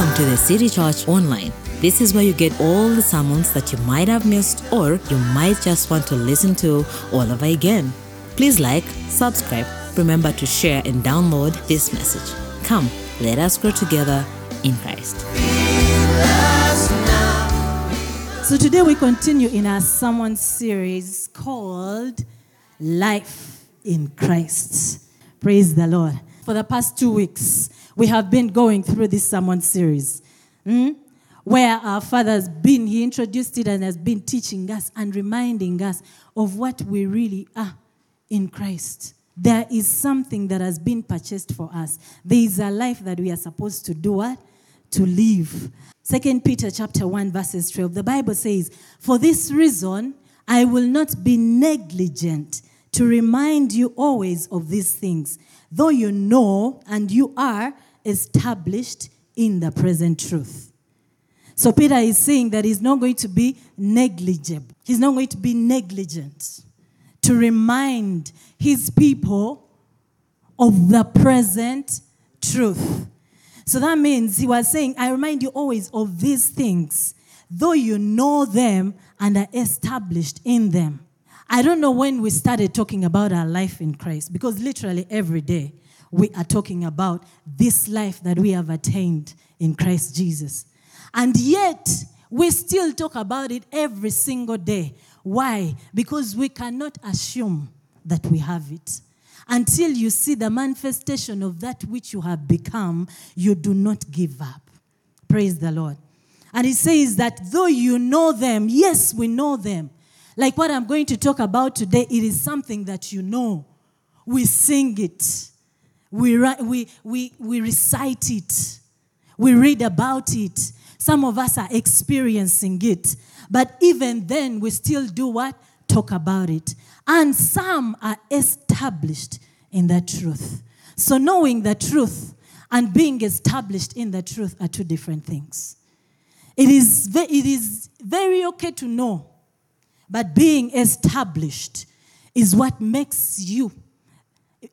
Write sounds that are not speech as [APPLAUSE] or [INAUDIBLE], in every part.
Welcome to the City Church Online. This is where you get all the sermons that you might have missed or you might just want to listen to all over again. Please like, subscribe, remember to share and download this message. Come, let us grow together in Christ. So today we continue in our sermon series called Life in Christ. Praise the Lord. For the past two weeks, we have been going through this sermon series. hmm, Where our Father has been, He introduced it and has been teaching us and reminding us of what we really are in Christ. There is something that has been purchased for us. There is a life that we are supposed to do what? To live. Second Peter chapter 1, verses 12. The Bible says, For this reason I will not be negligent to remind you always of these things, though you know and you are established in the present truth. So Peter is saying that he's not going to be negligible. He's not going to be negligent to remind his people of the present truth. So that means he was saying, I remind you always of these things, though you know them and are established in them. I don't know when we started talking about our life in Christ, because literally every day we are talking about this life that we have attained in Christ Jesus. And yet, we still talk about it every single day. Why? Because we cannot assume that we have it. Until you see the manifestation of that which you have become, you do not give up. Praise the Lord. And it says that though you know them, yes, we know them. Like what I'm going to talk about today, it is something that you know. We sing it, we, we, we, we recite it, we read about it. Some of us are experiencing it. But even then, we still do what? Talk about it. And some are established in the truth. So, knowing the truth and being established in the truth are two different things. It is, ve- it is very okay to know, but being established is what makes you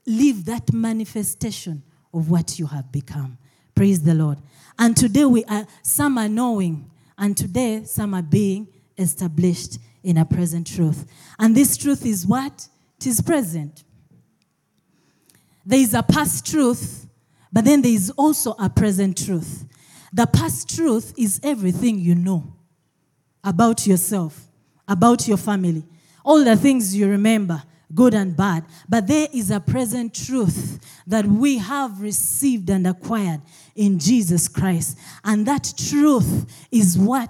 live that manifestation of what you have become. Praise the Lord. And today we are some are knowing, and today some are being established in a present truth. And this truth is what? It is present. There is a past truth, but then there is also a present truth. The past truth is everything you know about yourself, about your family, all the things you remember, good and bad. But there is a present truth that we have received and acquired in Jesus Christ. And that truth is what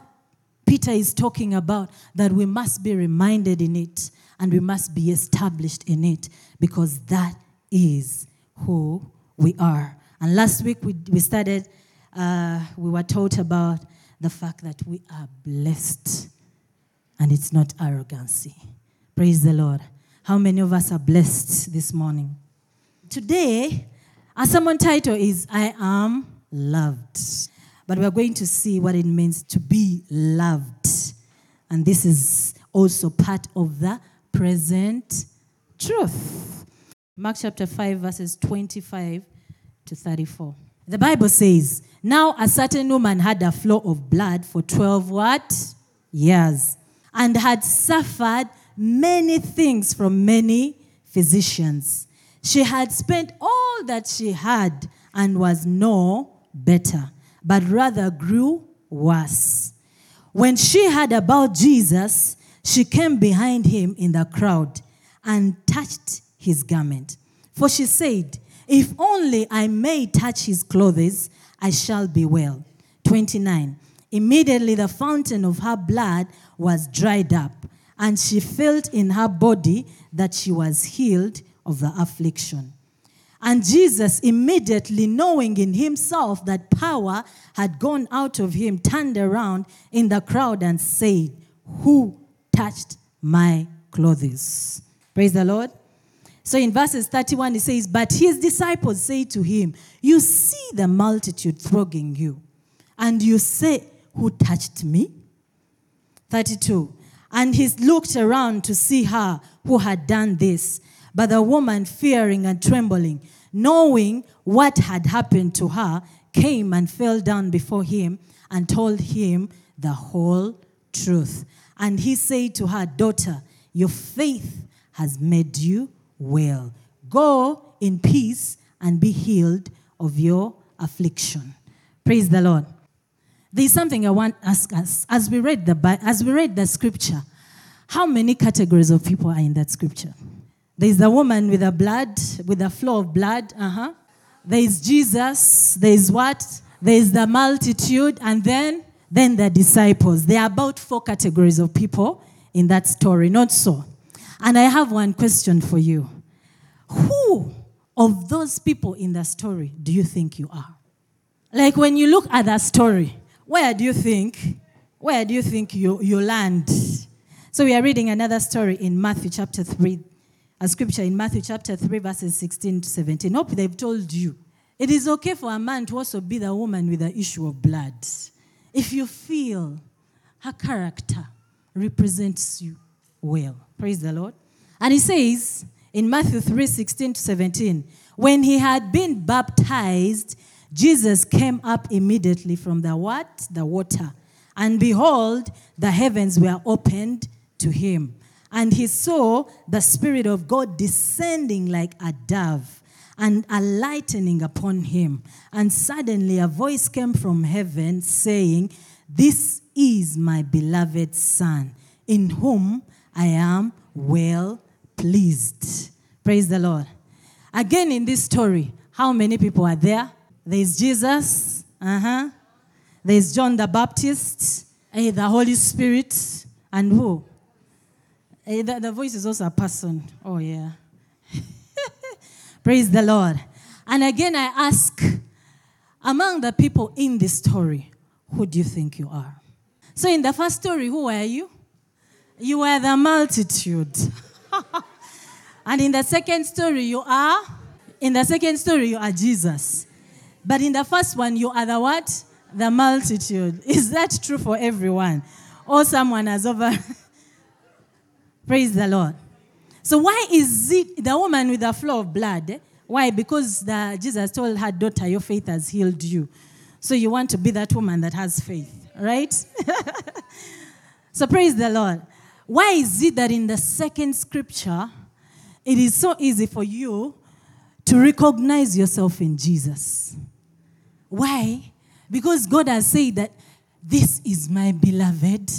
Peter is talking about, that we must be reminded in it and we must be established in it because that is who we are. And last week we, we started, uh, we were taught about the fact that we are blessed and it's not arrogancy. Praise the Lord. How many of us are blessed this morning? Today, our sermon title is I Am Loved. But we're going to see what it means to be loved. And this is also part of the present truth. Mark chapter 5, verses 25 to 34. The Bible says, Now a certain woman had a flow of blood for 12 what? Years. And had suffered many things from many physicians. She had spent all that she had and was no better, but rather grew worse. When she heard about Jesus, she came behind him in the crowd and touched his garment. For she said, If only I may touch his clothes, I shall be well. 29. Immediately the fountain of her blood was dried up, and she felt in her body that she was healed of the affliction. And Jesus, immediately knowing in himself that power had gone out of him, turned around in the crowd and said, Who touched my clothes? Praise the Lord. So in verses 31, he says, But his disciples say to him, You see the multitude thronging you, and you say, Who touched me? 32. And he looked around to see her who had done this. But the woman, fearing and trembling, knowing what had happened to her, came and fell down before him and told him the whole truth. And he said to her, Daughter, your faith has made you well. Go in peace and be healed of your affliction. Praise the Lord. There's something I want to ask us as we read the as we read the scripture. How many categories of people are in that scripture? There's the woman with the blood, with the flow of blood. Uh-huh. There's Jesus. There's what? There's the multitude, and then then the disciples. There are about four categories of people in that story, not so. And I have one question for you. Who of those people in the story do you think you are? Like when you look at that story, where do you think, where do you think you, you land? So we are reading another story in Matthew chapter 3, a scripture in Matthew chapter 3, verses 16 to 17. Hope they've told you. It is okay for a man to also be the woman with the issue of blood. If you feel her character represents you well. Praise the Lord. And he says in Matthew 3 16 to 17, when he had been baptized, Jesus came up immediately from the what? The water. And behold, the heavens were opened to him. And he saw the Spirit of God descending like a dove and a lightning upon him. And suddenly a voice came from heaven saying, This is my beloved Son, in whom I am well pleased. Praise the Lord. Again, in this story, how many people are there? There's Jesus, uh-huh. There's John the Baptist, eh, the Holy Spirit, and who? Eh, the, the voice is also a person. Oh, yeah. [LAUGHS] Praise the Lord. And again, I ask, among the people in this story, who do you think you are? So, in the first story, who were you? You were the multitude. [LAUGHS] and in the second story, you are? In the second story, you are Jesus. But in the first one, you are the what? The multitude. [LAUGHS] Is that true for everyone? Or someone has over. [LAUGHS] Praise the Lord. So why is it the woman with the flow of blood? Why? Because the, Jesus told her daughter, Your faith has healed you. So you want to be that woman that has faith, right? [LAUGHS] so praise the Lord. Why is it that in the second scripture, it is so easy for you to recognize yourself in Jesus? Why? Because God has said that this is my beloved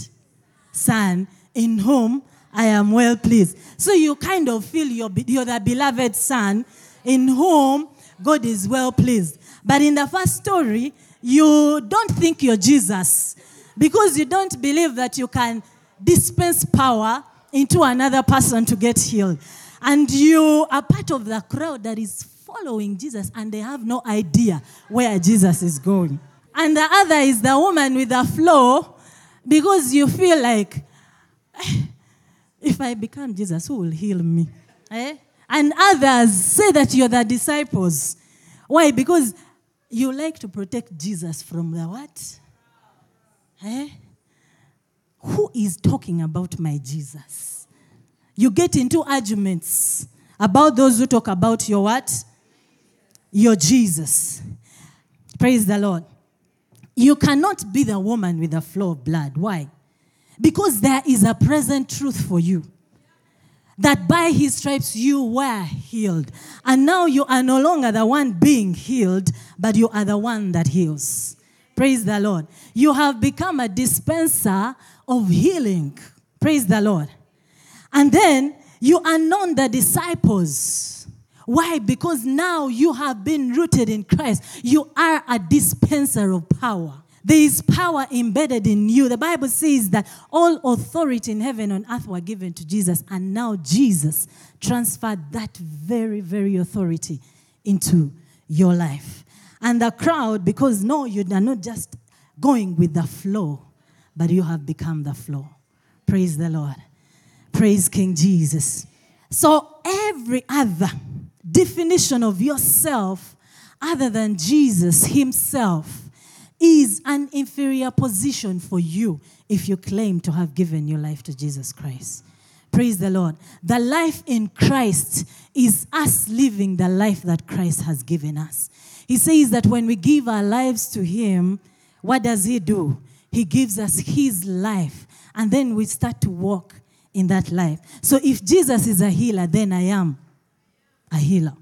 son in whom I am well pleased. So you kind of feel you're, you're the beloved son in whom God is well pleased. But in the first story, you don't think you're Jesus because you don't believe that you can dispense power into another person to get healed. And you are part of the crowd that is following Jesus and they have no idea where Jesus is going. And the other is the woman with the flow because you feel like, [SIGHS] if I become Jesus, who will heal me? Eh? And others say that you're the disciples. Why? Because you like to protect Jesus from the what? Eh? Who is talking about my Jesus? You get into arguments about those who talk about your what? Your Jesus. Praise the Lord. You cannot be the woman with the flow of blood. Why? Because there is a present truth for you that by his stripes you were healed. And now you are no longer the one being healed, but you are the one that heals. Praise the Lord. You have become a dispenser of healing. Praise the Lord. And then you are known the disciples. Why? Because now you have been rooted in Christ. You are a dispenser of power. There is power embedded in you. The Bible says that all authority in heaven and earth were given to Jesus, and now Jesus transferred that very, very authority into your life. And the crowd, because no, you are not just going with the flow, but you have become the flow. Praise the Lord. Praise King Jesus. So, every other definition of yourself other than Jesus Himself is an inferior position for you if you claim to have given your life to Jesus Christ. Praise the Lord. The life in Christ is us living the life that Christ has given us. He says that when we give our lives to Him, what does He do? He gives us His life, and then we start to walk in that life. So if Jesus is a healer, then I am a healer.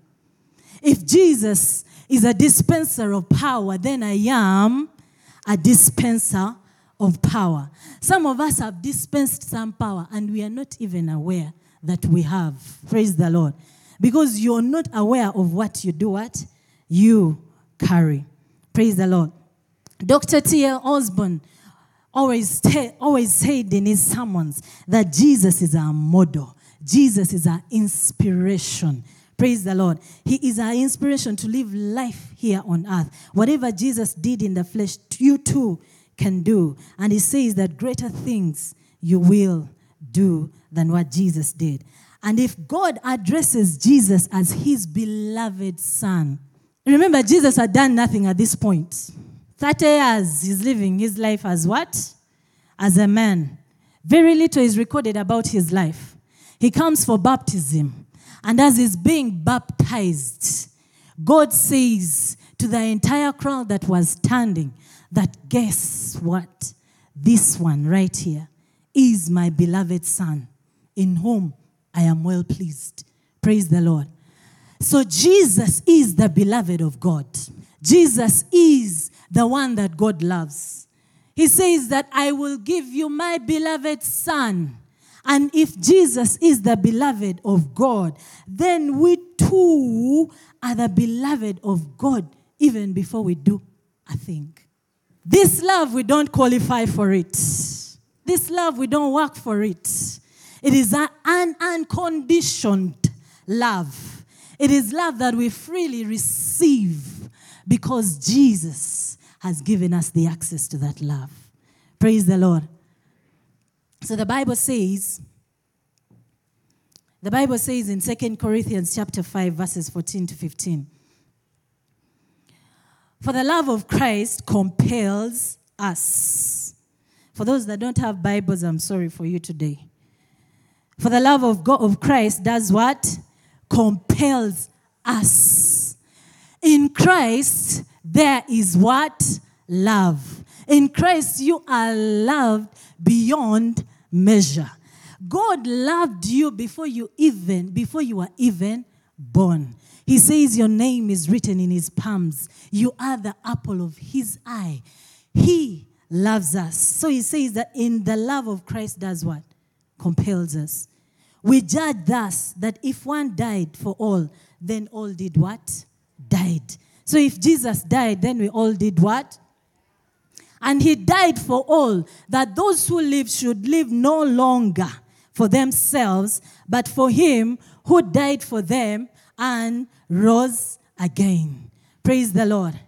If Jesus is a dispenser of power, then I am a dispenser of power. Some of us have dispensed some power and we are not even aware that we have. Praise the Lord. Because you're not aware of what you do, what you carry. Praise the Lord. Dr. T.L. Osborn always, always said in his sermons that Jesus is our model, Jesus is our inspiration. Praise the Lord. He is our inspiration to live life here on earth. Whatever Jesus did in the flesh, you too can do. And he says that greater things you will do than what Jesus did. And if God addresses Jesus as his beloved son, remember, Jesus had done nothing at this point. 30 years he's living his life as what? As a man. Very little is recorded about his life. He comes for baptism. And as he's being baptized, God says to the entire crowd that was standing that guess what? This one right here is my beloved son, in whom I am well pleased. Praise the Lord. So Jesus is the beloved of God. Jesus is the one that God loves. He says that I will give you my beloved son. And if Jesus is the beloved of God, then we too are the beloved of God even before we do a thing. This love, we don't qualify for it. This love, we don't work for it. It is an unconditioned love. It is love that we freely receive because Jesus has given us the access to that love. Praise the Lord. So the Bible says, the Bible says in 2 Corinthians chapter 5, verses 14 to 15. For the love of Christ compels us. For those that don't have Bibles, I'm sorry for you today. For the love of God of Christ does what? Compels us. In Christ, there is what? Love. In Christ, you are loved beyond measure. God loved you before you even, before you were even born. He says your name is written in his palms. You are the apple of his eye. He loves us. So he says that in the love of Christ does what? Compels us. We judge thus that if one died for all, then all did what? Died. So if Jesus died, then we all did what? And he died for all, that those who live should live no longer for themselves, but for him who died for them and rose again. Praise the Lord.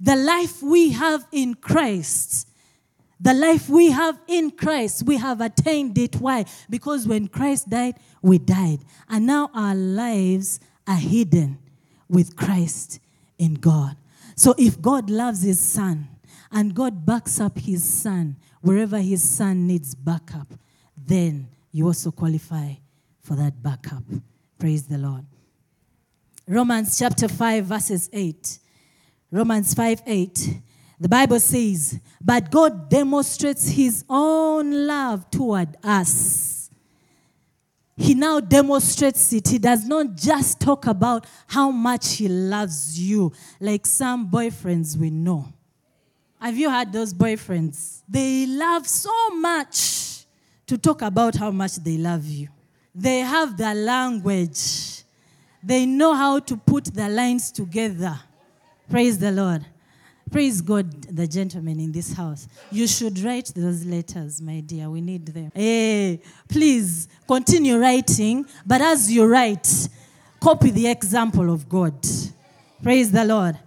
The life we have in Christ, the life we have in Christ, we have attained it. Why? Because when Christ died, we died. And now our lives are hidden with Christ in God. So if God loves his son and God backs up his son wherever his son needs backup, then you also qualify for that backup. Praise the Lord. Romans chapter 5, verses 8. Romans 5 8. The Bible says, But God demonstrates his own love toward us. He now demonstrates it. He does not just talk about how much he loves you, like some boyfriends we know. Have you had those boyfriends? They love so much to talk about how much they love you. They have the language they know how to put the lines together. Praise the Lord. Praise God, the gentlemen in this house. You should write those letters, my dear. We need them. Hey, please continue writing, but as you write, copy the example of God. Praise the Lord.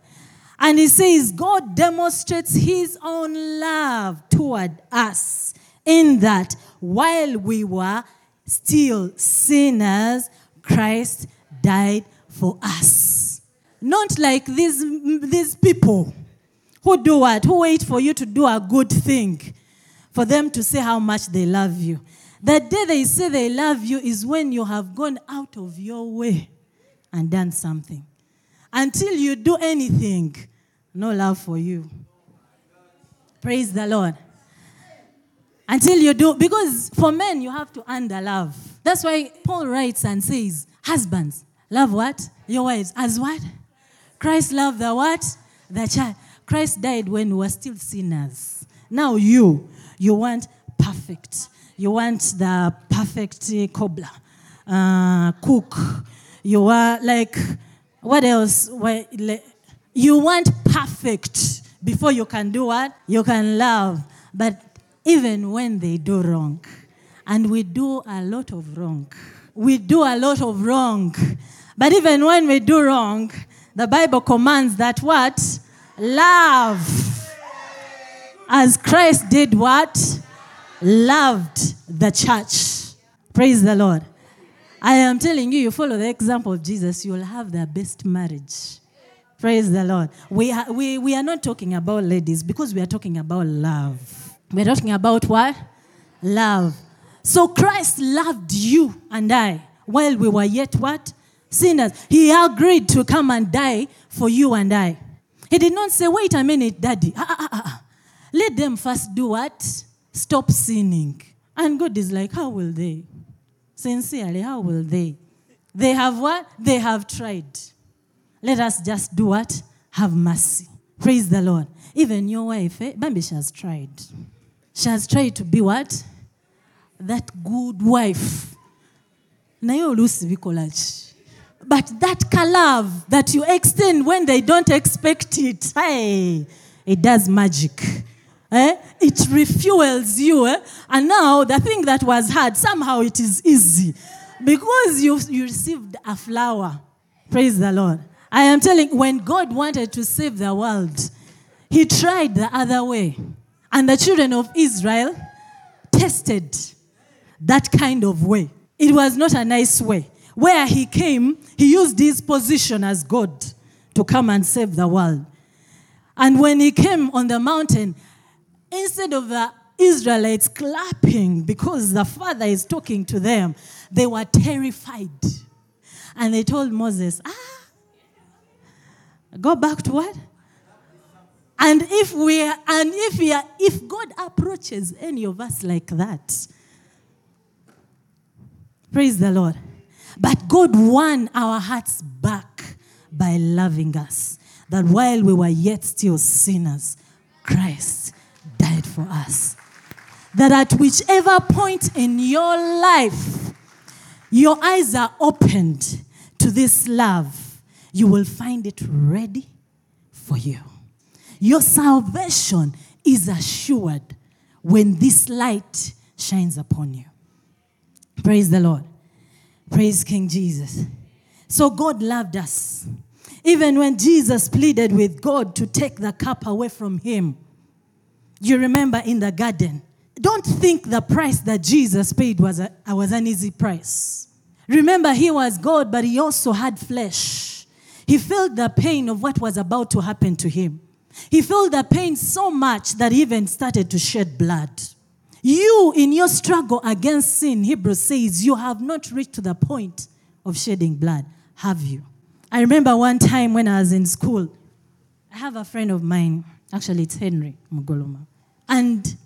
And he says, God demonstrates his own love toward us in that while we were still sinners, Christ died for us. Not like these, these people who do what? Who wait for you to do a good thing for them to say how much they love you. The day they say they love you is when you have gone out of your way and done something. Until you do anything, no love for you. Praise the Lord. Until you do, because for men, you have to under love. That's why Paul writes and says, Husbands, love what? Your wives. As what? Christ loved the what? The child. Christ died when we were still sinners. Now you, you want perfect. You want the perfect cobbler, uh, cook. You are like, what else? You want perfect before you can do what? You can love. But even when they do wrong, and we do a lot of wrong, we do a lot of wrong. But even when we do wrong, the Bible commands that what? Love. As Christ did what? Loved the church. Praise the Lord. I am telling you, you follow the example of Jesus, you will have the best marriage. Praise the Lord. We are, we, we are not talking about ladies because we are talking about love. We're talking about what? Love. So Christ loved you and I while we were yet what? Sinners. He agreed to come and die for you and I. He did not say, wait a minute, daddy. Ah, ah, ah, ah. Let them first do what? Stop sinning. And God is like, how will they? Sincerely, how will they? They have what? They have tried. Let us just do what? Have mercy. Praise the Lord. Even your wife, eh? Bambi, she has tried. She has tried to be what? That good wife. Nayo olusi bikolachi. But that love that you extend when they don't expect it, hey, it does magic. Eh? It refuels you. Eh? And now the thing that was hard, somehow it is easy. Because you, you received a flower. Praise the Lord. I am telling when God wanted to save the world, he tried the other way. And the children of Israel tested that kind of way. It was not a nice way. Where he came, he used his position as God to come and save the world. And when he came on the mountain, Instead of the Israelites clapping because the Father is talking to them, they were terrified. And they told Moses, ah, go back to what? And if we are, and if we are, if God approaches any of us like that, praise the Lord. But God won our hearts back by loving us. That while we were yet still sinners, Christ died for us. That at whichever point in your life your eyes are opened to this love, you will find it ready for you. Your salvation is assured when this light shines upon you. Praise the Lord. Praise King Jesus. So God loved us. Even when Jesus pleaded with God to take the cup away from him, you remember in the garden. Don't think the price that Jesus paid was, a, was an easy price. Remember, he was God, but he also had flesh. He felt the pain of what was about to happen to him. He felt the pain so much that he even started to shed blood. You, in your struggle against sin, Hebrews says, you have not reached to the point of shedding blood, have you? I remember one time when I was in school, I have a friend of mine, actually, it's Henry Mugoloma. And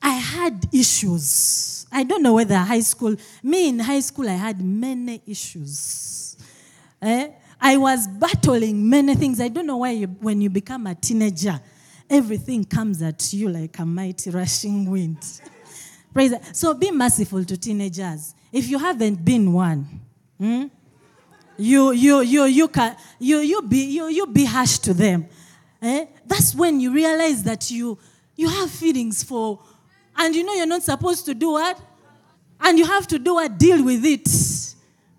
I had issues. I don't know whether high school, me in high school, I had many issues. Eh? I was battling many things. I don't know why you, when you become a teenager, everything comes at you like a mighty rushing wind. [LAUGHS] Praise. So be merciful to teenagers. If you haven't been one, hmm, you, you, you, you, can, you, you, be, you, you be harsh to them. Eh? That's when you realize that you, you have feelings for, and you know you're not supposed to do what? And you have to do what? Deal with it.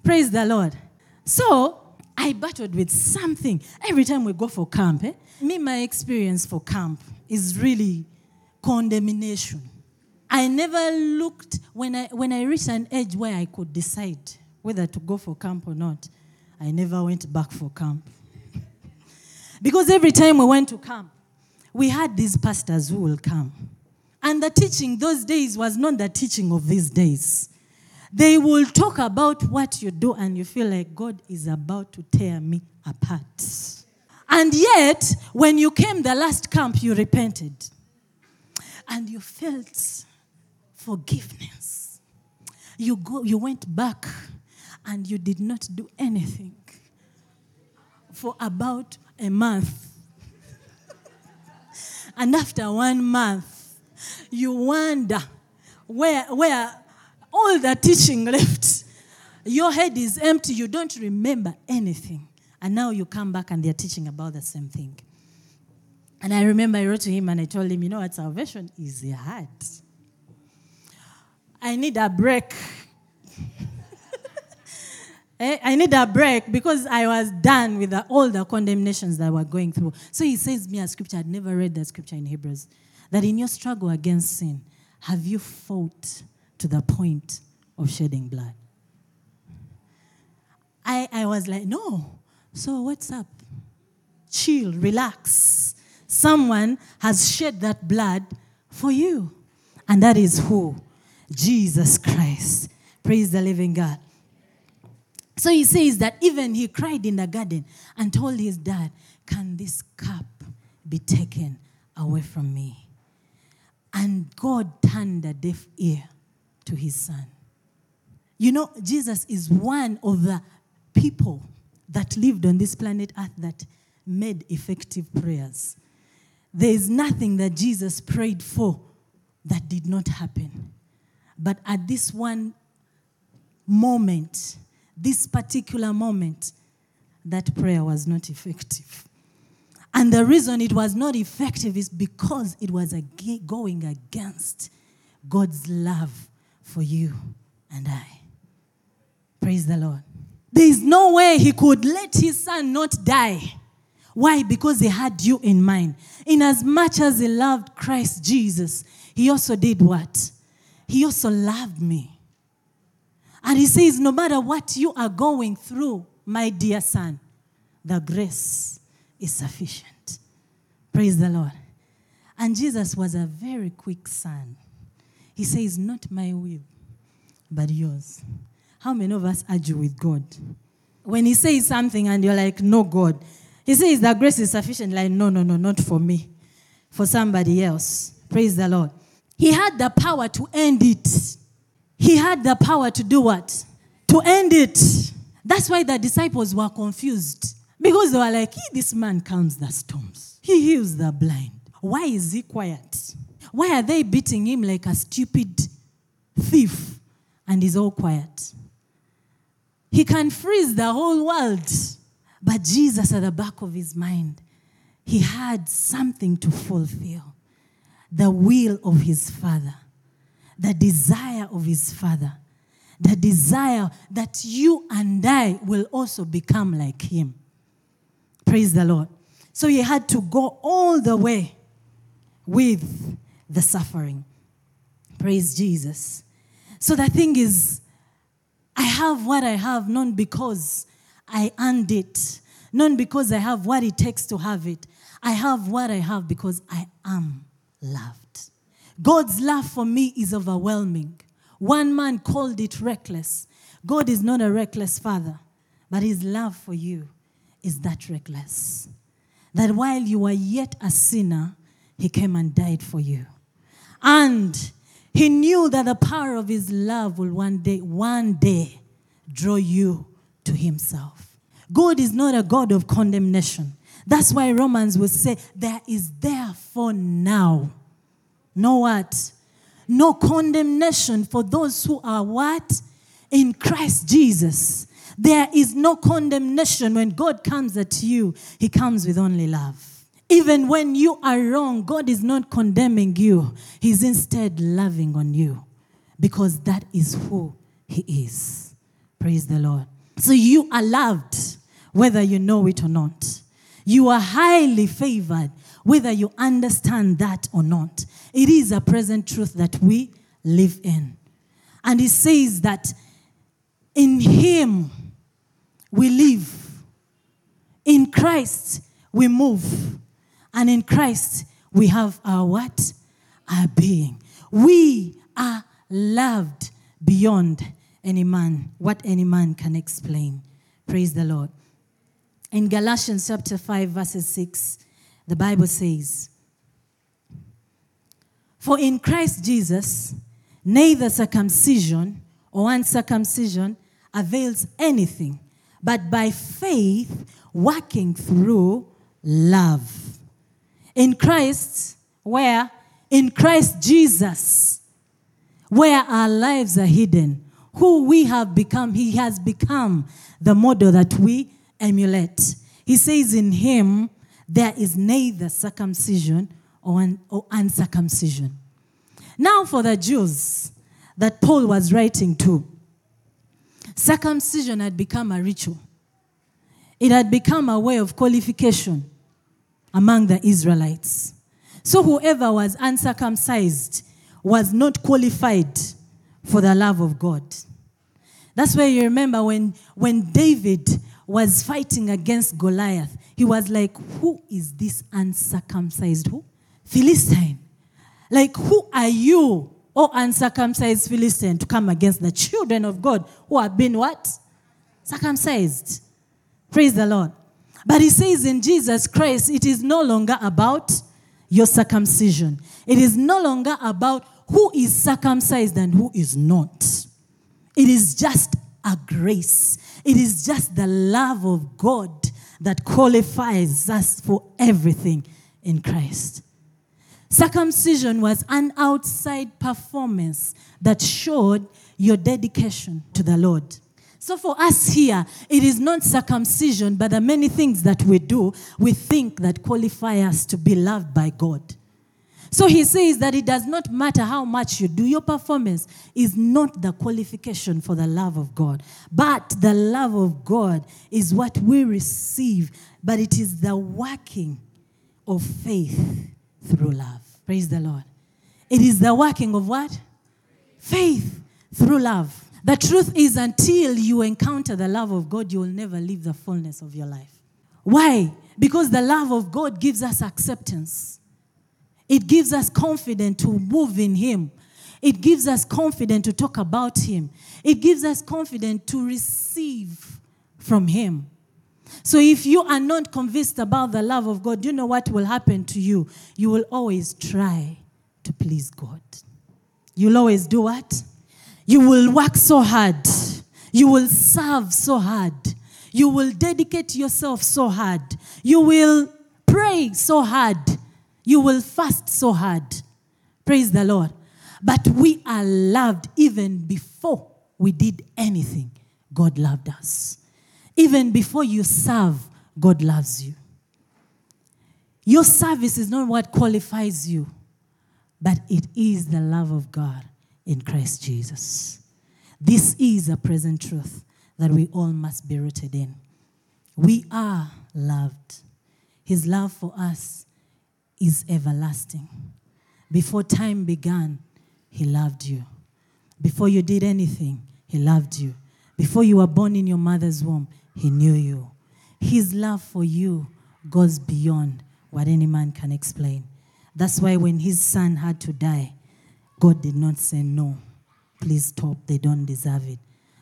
Praise the Lord. So, I battled with something. Every time we go for camp, eh? me, my experience for camp is really condemnation. I never looked, when I, when I reached an age where I could decide whether to go for camp or not, I never went back for camp. [LAUGHS] because every time we went to camp, we had these pastors who will come And the teaching those days was not the teaching of these days. They will talk about what you do, and you feel like God is about to tear me apart. And yet, when you came the last camp, you repented. And you felt forgiveness. You, go, you went back and you did not do anything for about a month. And after one month, you wonder where, where all the teaching left. Your head is empty, you don't remember anything. And now you come back and they're teaching about the same thing. And I remember I wrote to him and I told him, you know what, salvation is hard. I need a break. Eh, I need a break because I was done with the, all the condemnations that were going through. So he says me a scripture. I'd never read that scripture in Hebrews. That in your struggle against sin, have you fought to the point of shedding blood? I, I was like, no. So what's up? Chill, relax. Someone has shed that blood for you. And that is who? Jesus Christ. Praise the living God. So he says that even he cried in the garden and told his dad, Can this cup be taken away from me? And God turned a deaf ear to his son. You know, Jesus is one of the people that lived on this planet Earth that made effective prayers. There is nothing that Jesus prayed for that did not happen. But at this one moment, this particular moment, that prayer was not effective. And the reason it was not effective is because it was going against God's love for you and I. Praise the Lord. There is no way he could let his son not die. Why? Because he had you in mind. In as much as he loved Christ Jesus, he also did what? He also loved me. And he says, no matter what you are going through, my dear son, the grace is sufficient. Praise the Lord. And Jesus was a very quick son. He says, Not my will, but yours. How many of us argue with God? When He says something and you're like, No, God. He says, The grace is sufficient. Like, no, no, no, not for me, for somebody else. Praise the Lord. He had the power to end it. He had the power to do what? To end it. That's why the disciples were confused. Because they were like, this man calms the storms. He heals the blind. Why is he quiet? Why are they beating him like a stupid thief and he's all quiet? He can freeze the whole world. But Jesus, at the back of his mind, he had something to fulfill the will of his Father the desire of his father, the desire that you and I will also become like him. Praise the Lord. So he had to go all the way with the suffering. Praise Jesus. So the thing is, I have what I have not because I earned it, not because I have what it takes to have it. I have what I have because I am loved. God's love for me is overwhelming. One man called it reckless. God is not a reckless father, but his love for you is that reckless. That while you were yet a sinner, he came and died for you. And he knew that the power of his love will one day, one day, draw you to himself. God is not a God of condemnation. That's why Romans will say, There is therefore now no what? No condemnation for those who are what? In Christ Jesus. There is no condemnation when God comes at you, He comes with only love. Even when you are wrong, God is not condemning you, He's instead loving on you because that is who He is. Praise the Lord. So you are loved, whether you know it or not. You are highly favored, whether you understand that or not. It is a present truth that we live in. And he says that in him we live, in Christ we move, and in Christ we have our what? our being. We are loved beyond any man, what any man can explain. Praise the Lord. In Galatians chapter 5, verses 6, the Bible says, For in Christ Jesus, neither circumcision or uncircumcision avails anything, but by faith working through love. In Christ, where? In Christ Jesus, where our lives are hidden, who we have become, He has become the model that we emulate. He says, In Him there is neither circumcision or, un- or uncircumcision. Now, for the Jews that Paul was writing to, circumcision had become a ritual, it had become a way of qualification among the Israelites. So, whoever was uncircumcised was not qualified for the love of God. That's why you remember when, when David was fighting against Goliath, he was like, Who is this uncircumcised? Who? Philistine. Like, who are you, O uncircumcised Philistine, to come against the children of God who have been what? Circumcised. Praise the Lord. But he says in Jesus Christ, it is no longer about your circumcision. It is no longer about who is circumcised and who is not. It is just a grace. It is just the love of God that qualifies us for everything in Christ. Circumcision was an outside performance that showed your dedication to the Lord. So, for us here, it is not circumcision, but the many things that we do, we think that qualify us to be loved by God. So he says that it does not matter how much you do, your performance is not the qualification for the love of God. But the love of God is what we receive, but it is the working of faith through love. Praise the Lord. It is the working of what? Faith through love. The truth is, until you encounter the love of God, you will never live the fullness of your life. Why? Because the love of God gives us acceptance. It gives us confidence to move in Him. It gives us confidence to talk about Him. It gives us confidence to receive from Him. So if you are not convinced about the love of God, you know what will happen to you? You will always try to please God. You'll always do what? You will work so hard. You will serve so hard. You will dedicate yourself so hard. You will pray so hard. You will fast so hard. Praise the Lord. But we are loved even before we did anything. God loved us. Even before you serve, God loves you. Your service is not what qualifies you, but it is the love of God in Christ Jesus. This is a present truth that we all must be rooted in. We are loved. His love for us is everlasting. Before time began, He loved you. Before you did anything, He loved you. Before you were born in your mother's womb, He knew you. His love for you goes beyond what any man can explain. That's why when His son had to die, God did not say, No, please stop, they don't deserve it.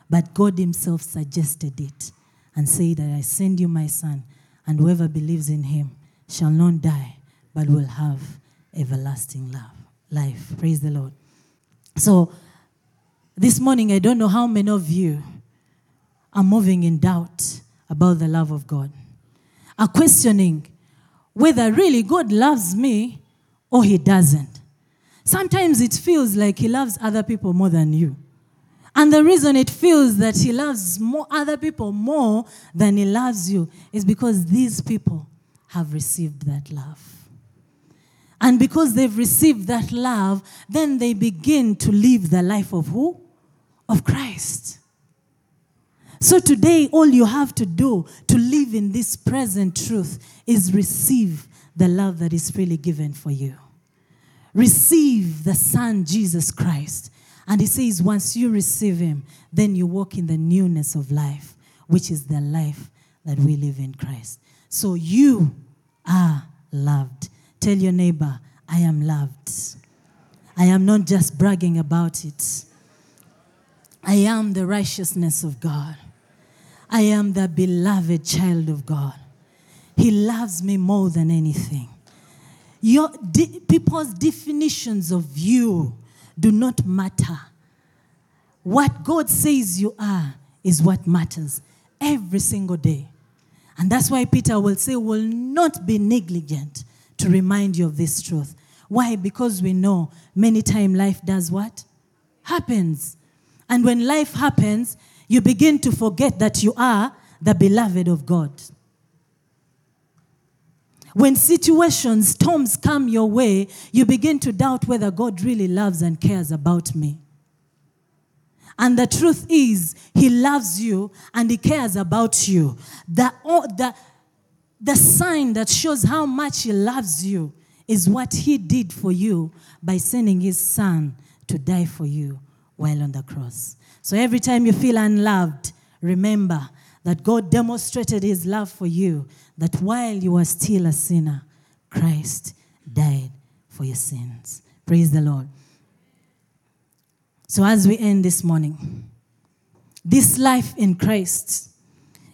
But God Himself suggested it and said that I send you my son, and whoever believes in him shall not die, but will have everlasting love, life. Praise the Lord. So, this morning, I don't know how many of you are moving in doubt about the love of God, are questioning whether really God loves me or He doesn't. Sometimes it feels like He loves other people more than you. And the reason it feels that He loves more other people more than He loves you is because these people have received that love. And because they've received that love, then they begin to live the life of who? Of Christ. So today, all you have to do to live in this present truth is receive the love that is freely given for you. Receive the Son, Jesus Christ. And he says, once you receive him, then you walk in the newness of life, which is the life that we live in Christ. So you are loved. Tell your neighbor, I am loved. I am not just bragging about it. I am the righteousness of God. I am the beloved child of God. He loves me more than anything. Your de- people's definitions of you do not matter. What God says you are is what matters every single day. And that's why Peter will say, will not be negligent to remind you of this truth. Why? Because we know many times life does what? Happens. And when life happens, you begin to forget that you are the beloved of God. When situations, storms come your way, you begin to doubt whether God really loves and cares about me. And the truth is, He loves you and He cares about you. The, the, the sign that shows how much He loves you is what He did for you by sending His Son to die for you while on the cross. So every time you feel unloved, remember that God demonstrated his love for you, that while you were still a sinner, Christ died for your sins. Praise the Lord. So, as we end this morning, this life in Christ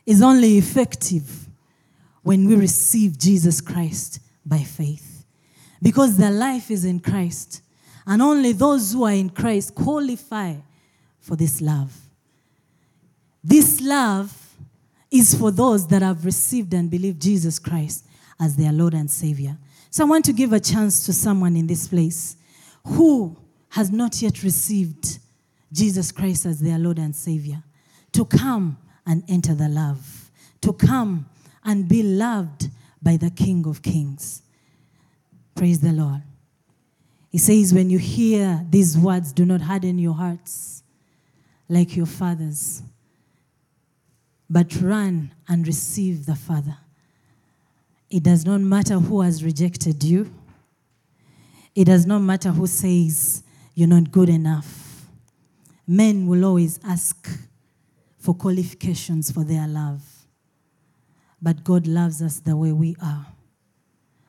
is only effective when we receive Jesus Christ by faith. Because the life is in Christ. And only those who are in Christ qualify for this love. This love is for those that have received and believed Jesus Christ as their Lord and Savior. So I want to give a chance to someone in this place who has not yet received Jesus Christ as their Lord and Savior to come and enter the love, to come and be loved by the King of Kings. Praise the Lord. He says, When you hear these words, do not harden your hearts like your fathers, but run and receive the Father. It does not matter who has rejected you, it does not matter who says you're not good enough. Men will always ask for qualifications for their love. But God loves us the way we are.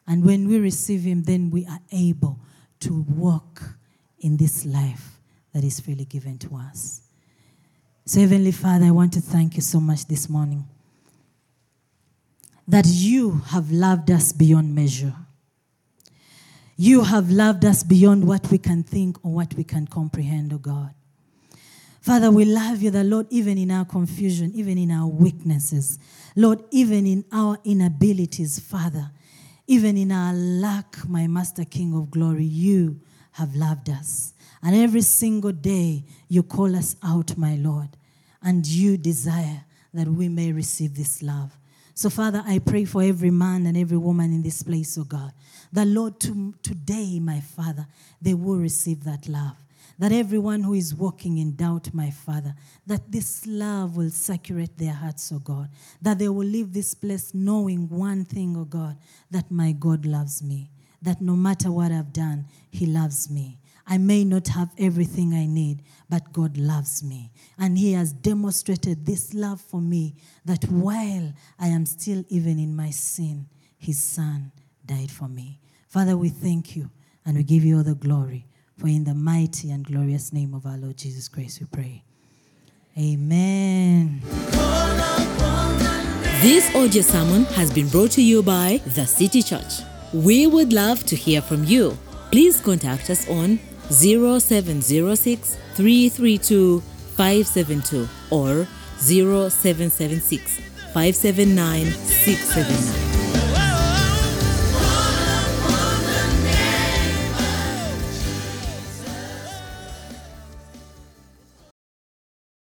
And when we receive Him, then we are able to walk in this life that is freely given to us. So, Heavenly Father, I want to thank you so much this morning that you have loved us beyond measure. You have loved us beyond what we can think or what we can comprehend, oh God. Father, we love you, the Lord, even in our confusion, even in our weaknesses. Lord, even in our inabilities, Father, even in our lack, my Master King of glory, you have loved us. And every single day, you call us out, my Lord, and you desire that we may receive this love. So, Father, I pray for every man and every woman in this place, oh God, that, Lord, to, today, my Father, they will receive that love. That everyone who is walking in doubt, my Father, that this love will saturate their hearts, oh God. That they will leave this place knowing one thing, oh God, that my God loves me. That no matter what I've done, He loves me. I may not have everything I need, but God loves me. And He has demonstrated this love for me that while I am still even in my sin, His Son died for me. Father, we thank you and we give you all the glory. For in the mighty and glorious name of our Lord Jesus Christ we pray. Amen. This audio sermon has been brought to you by The City Church. We would love to hear from you. Please contact us on 0706 332 572 or 0776 579 679.